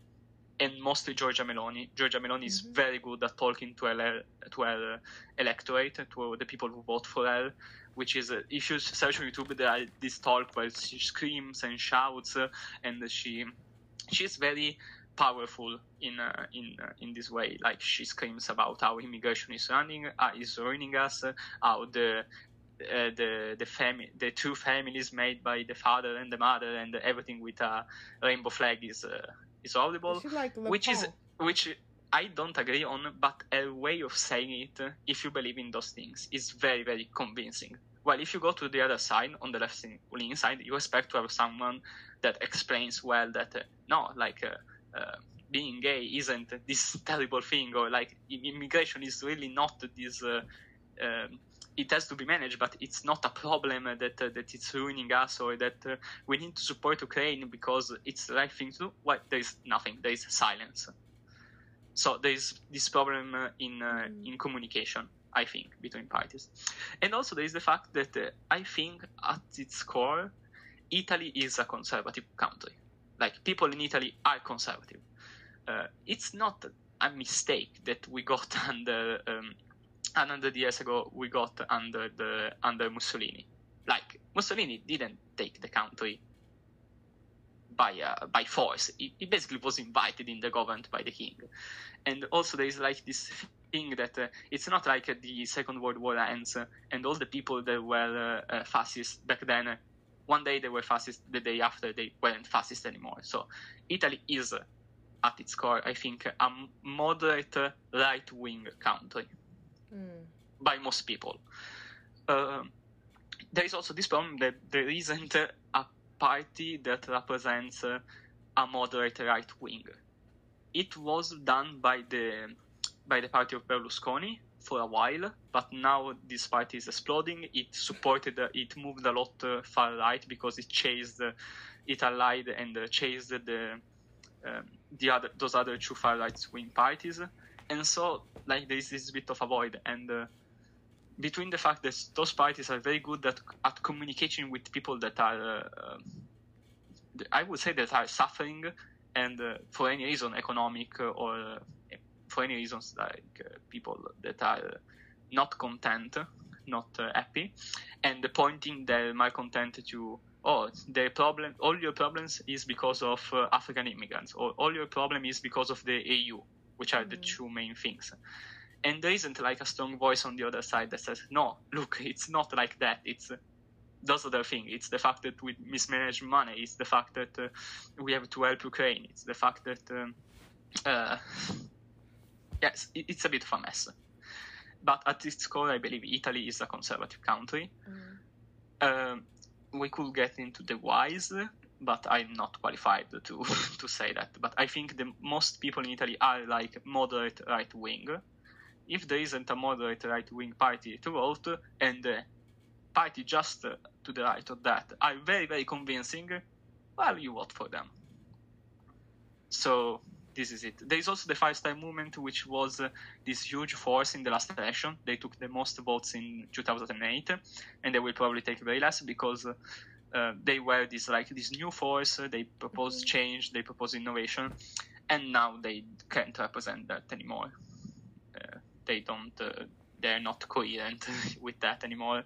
and mostly Giorgia Meloni. Giorgia Meloni mm-hmm. is very good at talking to her to her electorate, to the people who vote for her. Which is, uh, if you search on YouTube, there are this talk where she screams and shouts, uh, and she she's very powerful in uh, in uh, in this way. Like she screams about how immigration is running uh, is ruining us, how the uh, the the fami- the two families made by the father and the mother and everything with a rainbow flag is uh, is audible, like which is which I don't agree on, but a way of saying it, if you believe in those things, is very very convincing. Well, if you go to the other side, on the left wing side, you expect to have someone that explains well that uh, no, like. Uh, uh, being gay isn't this terrible thing, or like immigration is really not this um, it has to be managed, but it's not a problem that uh, that it's ruining us or that uh, we need to support Ukraine because it's the right thing to do. Well, there is nothing. There is silence. So there is this problem uh, in uh, mm. in communication, I think, between parties, and also there is the fact that uh, I think at its core, Italy is a conservative country. Like people in Italy are conservative. Uh, it's not a mistake that we got under um, 100 years ago we got under the under Mussolini. Like Mussolini didn't take the country by uh, by force. He, he, basically was invited in the government by the king, and also there is like this thing that uh, it's not like uh, the Second World War ends uh, and all the people that were uh, uh, fascist back then. one day they were fascist, the day after they weren't fascist anymore. So Italy is, at its core, I think, a moderate right wing country mm. by most people. Uh, there is also this problem that there isn't a party that represents a moderate right wing. It was done by the by the party of Berlusconi for a while, but now this party is exploding. It supported, it moved a lot uh, far right because it chased, uh, it allied and uh, chased the um, the other those other two far right wing parties and so like there is this bit of a void. And uh, between the fact that those parties are very good at, at communicating with people that are uh, i would say that are suffering and uh, for any reason economic or uh, for any reasons like uh, people that are not content not uh, happy. And pointing their malcontent to oh the problem all your problems is because of african immigrants or all your problem is because of the eu which are the mm. two main things. And there isn't like a strong voice on the other side that says, no, look, it's not like that. It's those other things. It's the fact that we mismanage money. It's the fact that uh, we have to help Ukraine. It's the fact that, um, uh, yes, it's a bit of a mess. But at its core, I believe Italy is a conservative country. Mm. Um, we could get into the whys but I'm not qualified to to say that. But I think the most people in Italy are like moderate right wing. If there isn't a moderate right wing party to vote, and the party just to the right of that are very very convincing, well, you vote for them. So this is it. There is also the Five Star Movement, which was uh, this huge force in the last election. They took the most votes in 2008, and they will probably take very less because. Uh, uh, they were this like this new force. Uh, they propose mm-hmm. change. They propose innovation, and now they can't represent that anymore. Uh, they don't. Uh, they're not coherent with that anymore,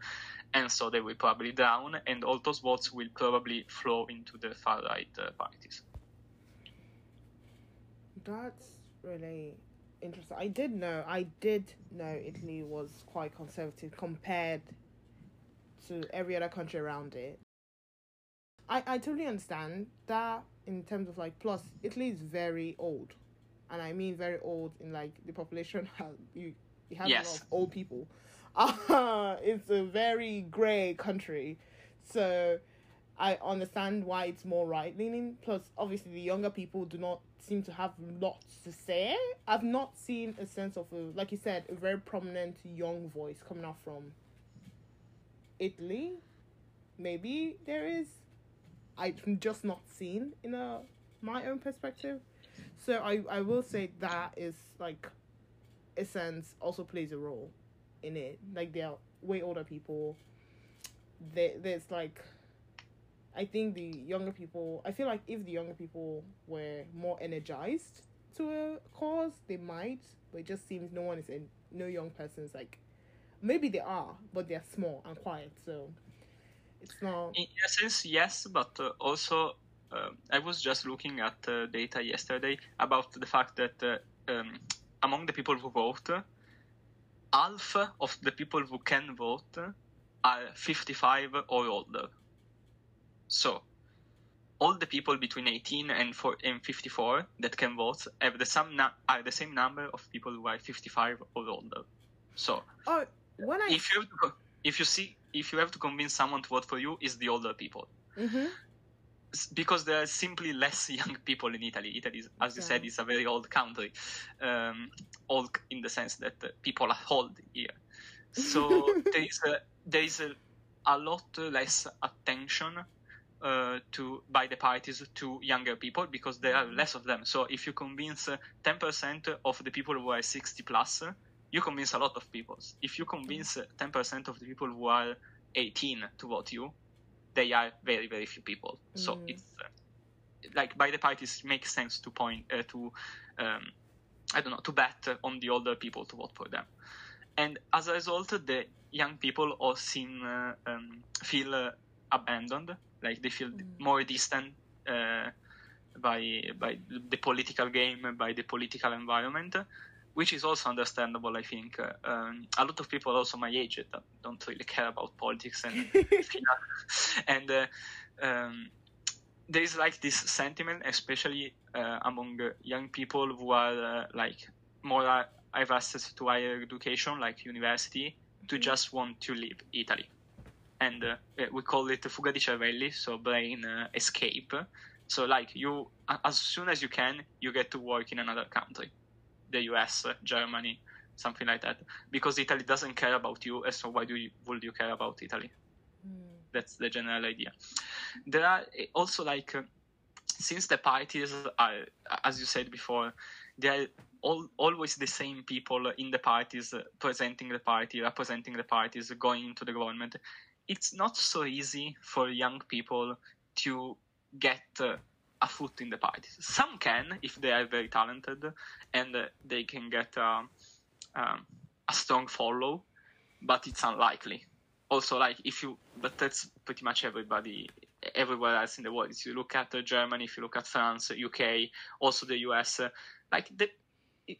and so they will probably down, and all those votes will probably flow into the far right uh, parties. That's really interesting. I did know, I did know Italy was quite conservative compared to every other country around it. I, I totally understand that in terms of like, plus, Italy is very old. And I mean very old in like the population has, you, you have yes. a lot of old people. Uh, it's a very grey country. So I understand why it's more right leaning. Plus, obviously, the younger people do not seem to have lots to say. I've not seen a sense of a, like you said, a very prominent young voice coming out from Italy. Maybe there is. I've just not seen in a my own perspective. So I I will say that is like, a sense also plays a role, in it. Like they are way older people. They, there's like I think the younger people, I feel like if the younger people were more energized to a cause, they might, but it just seems no one is in, no young person's like, maybe they are, but they're small and quiet, so it's not. In a sense, yes, but uh, also uh, I was just looking at uh, data yesterday about the fact that uh, um, among the people who vote, half of the people who can vote are 55 or older. So, all the people between 18 and, four, and 54 that can vote have the same are the same number of people who are 55 or older. So, oh, when I... if you if you see if you have to convince someone to vote for you, is the older people. Mm-hmm. Because there are simply less young people in Italy. Italy, is, as you said, is a very old country. Um, old in the sense that uh, people are old here. So there is a, there is a, a lot less attention uh, to by the parties to younger people because there are less of them. So if you convince uh, ten percent of the people who are sixty plus, you convince a lot of people. If you convince uh, ten percent of the people who are eighteen to vote you, they are very very few people. Mm. So it's uh, like by the parties makes sense to point uh, to um, I don't know to bet on the older people to vote for them. And as a result, the young people all seem um, feel abandoned like they feel mm. more distant uh, by by the political game, by the political environment, which is also understandable. I think um, a lot of people, also my age, that don't really care about politics and and uh, um, there is like this sentiment, especially uh, among young people who are uh, like more uh, have access to higher education, like university, to mm-hmm. just want to leave Italy and uh, we call it fuga di cervelli, so brain uh, escape. So like you, as soon as you can, you get to work in another country, the U.S., uh, Germany, something like that, because Italy doesn't care about you, and so why do you, would you care about Italy? Mm. That's the general idea. There are eh, also like, uh, since the parties are, as you said before, they are all, always the same people in the parties uh, presenting the party, representing the parties, going into the government it's not so easy for young people to get uh, a foot in the party. Some can if they are very talented and uh, they can get uh, um, a strong follow, but it's unlikely. Also, like if you, but that's pretty much everybody everywhere else in the world. If you look at uh, Germany, if you look at France, UK, also the US, like the, it,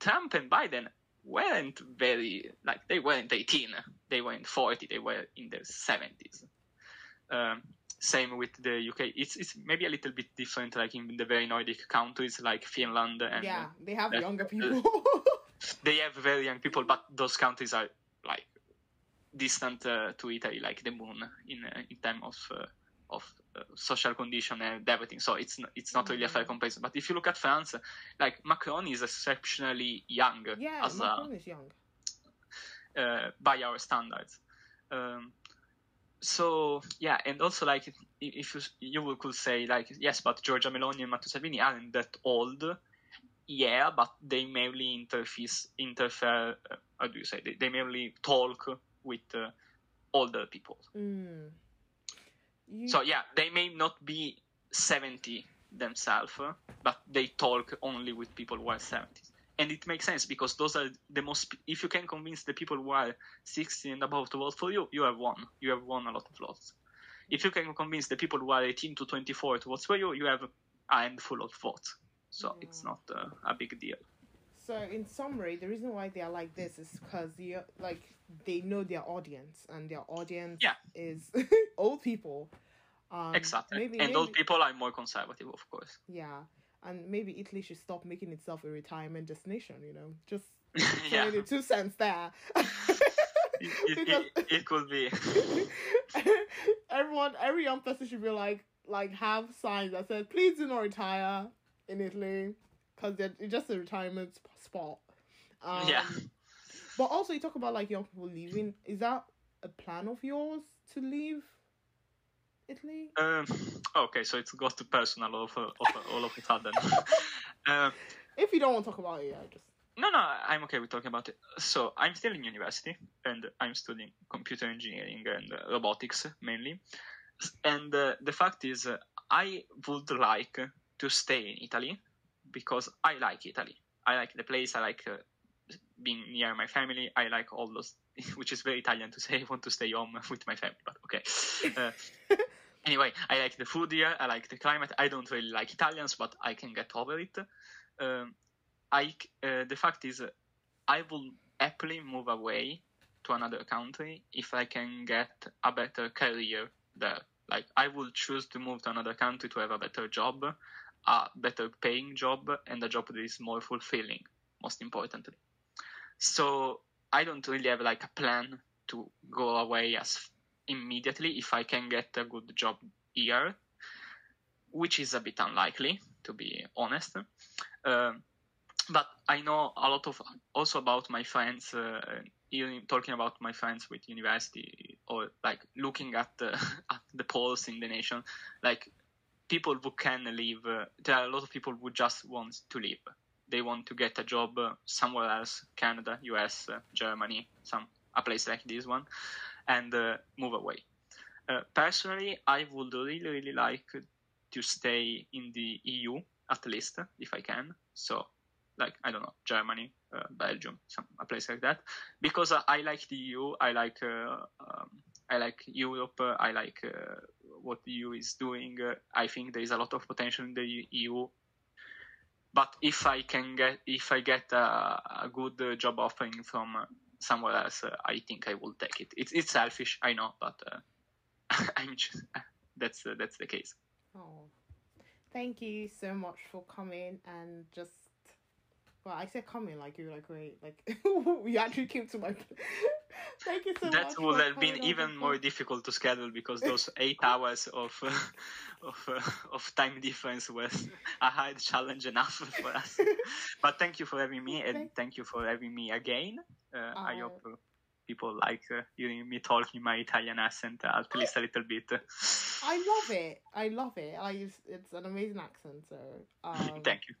Trump and Biden weren't very like they weren't 18 they weren't 40 they were in their 70s um, same with the uk it's it's maybe a little bit different like in the very nordic countries like finland and yeah they have uh, younger people they have very young people but those countries are like distant uh, to italy like the moon in uh, in terms of uh, of uh, social condition and everything. So it's not, it's not really a fair mm. comparison. But if you look at France, like Macron is exceptionally young. Yeah, Macron a, is young. Uh, by our standards. Um, so yeah, and also like if you you could say like yes, but Giorgia Meloni and Matteo Salvini aren't that old. Yeah, but they mainly interface interfere. Uh, how do you say? They, they mainly talk with uh, older people. Mm. You... So yeah, they may not be 70 themselves, but they talk only with people who are 70. And it makes sense because those are the most. If you can convince the people who are 60 and above to vote for you, you have won. You have won a lot of votes. If you can convince the people who are 18 to 24 to vote for you, you have a handful of votes. So yeah. it's not uh, a big deal. So in summary, the reason why they are like this is because you like they know their audience, and their audience yeah. is old people. Um, exactly, maybe, and maybe... old people are more conservative, of course. Yeah, and maybe Italy should stop making itself a retirement destination. You know, just yeah. the two cents there. it, it, it, could be. Everyone, every young person should be like, like have signs that said, "Please do not retire in Italy," because it's just a retirement spot. Um, yeah. But also, you talk about like young people leaving. Is that a plan of yours to leave Italy? Um, okay, so it's got personal all of, all of a sudden. uh, if you don't want to talk about it, yeah, just. No, no, I'm okay with talking about it. So I'm still in university, and I'm studying computer engineering and uh, robotics mainly. And uh, the fact is, uh, I would like to stay in Italy because I like Italy. I like the place. I like uh, being near my family. I like all those, which is very Italian to say. I want to stay home with my family, but okay. Uh, anyway, I like the food here. I like the climate. I don't really like Italians, but I can get over it. Um, I uh, the fact is, I will happily move away to another country if I can get a better career there. Like I will choose to move to another country to have a better job, a better paying job, and a job that is more fulfilling. Most importantly. So I don't really have like a plan to go away as immediately if I can get a good job here, which is a bit unlikely to be honest. Uh, but I know a lot of also about my friends, uh, talking about my friends with university or like looking at the, at the polls in the nation, like people who can leave. Uh, there are a lot of people who just want to leave they want to get a job uh, somewhere else, Canada, US, uh, Germany, some a place like this one, and uh, move away. Uh, personally, I would really, really like to stay in the EU at least, if I can. So, like I don't know, Germany, uh, Belgium, some a place like that, because I like the EU. I like uh, um, I like Europe. I like what the EU is doing. I think there is a lot of potential in the EU but if I can get if I get a, a good job offering from somewhere else, uh, I think I will take it. It's it's selfish, I know, but uh, I'm just, that's that's the case. Oh, thank you so much for coming and just well, I said coming like you were like great, like we actually came to my. Thank you so that much. That would have been even more difficult to schedule because those eight hours of uh, of uh, of time difference was a hard challenge enough for us. but thank you for having me, and thank you for having me again. Uh, I uh, hope people like uh, hearing me talking my Italian accent at least a little bit. I love it. I love it. I use, it's an amazing accent. So um, thank you.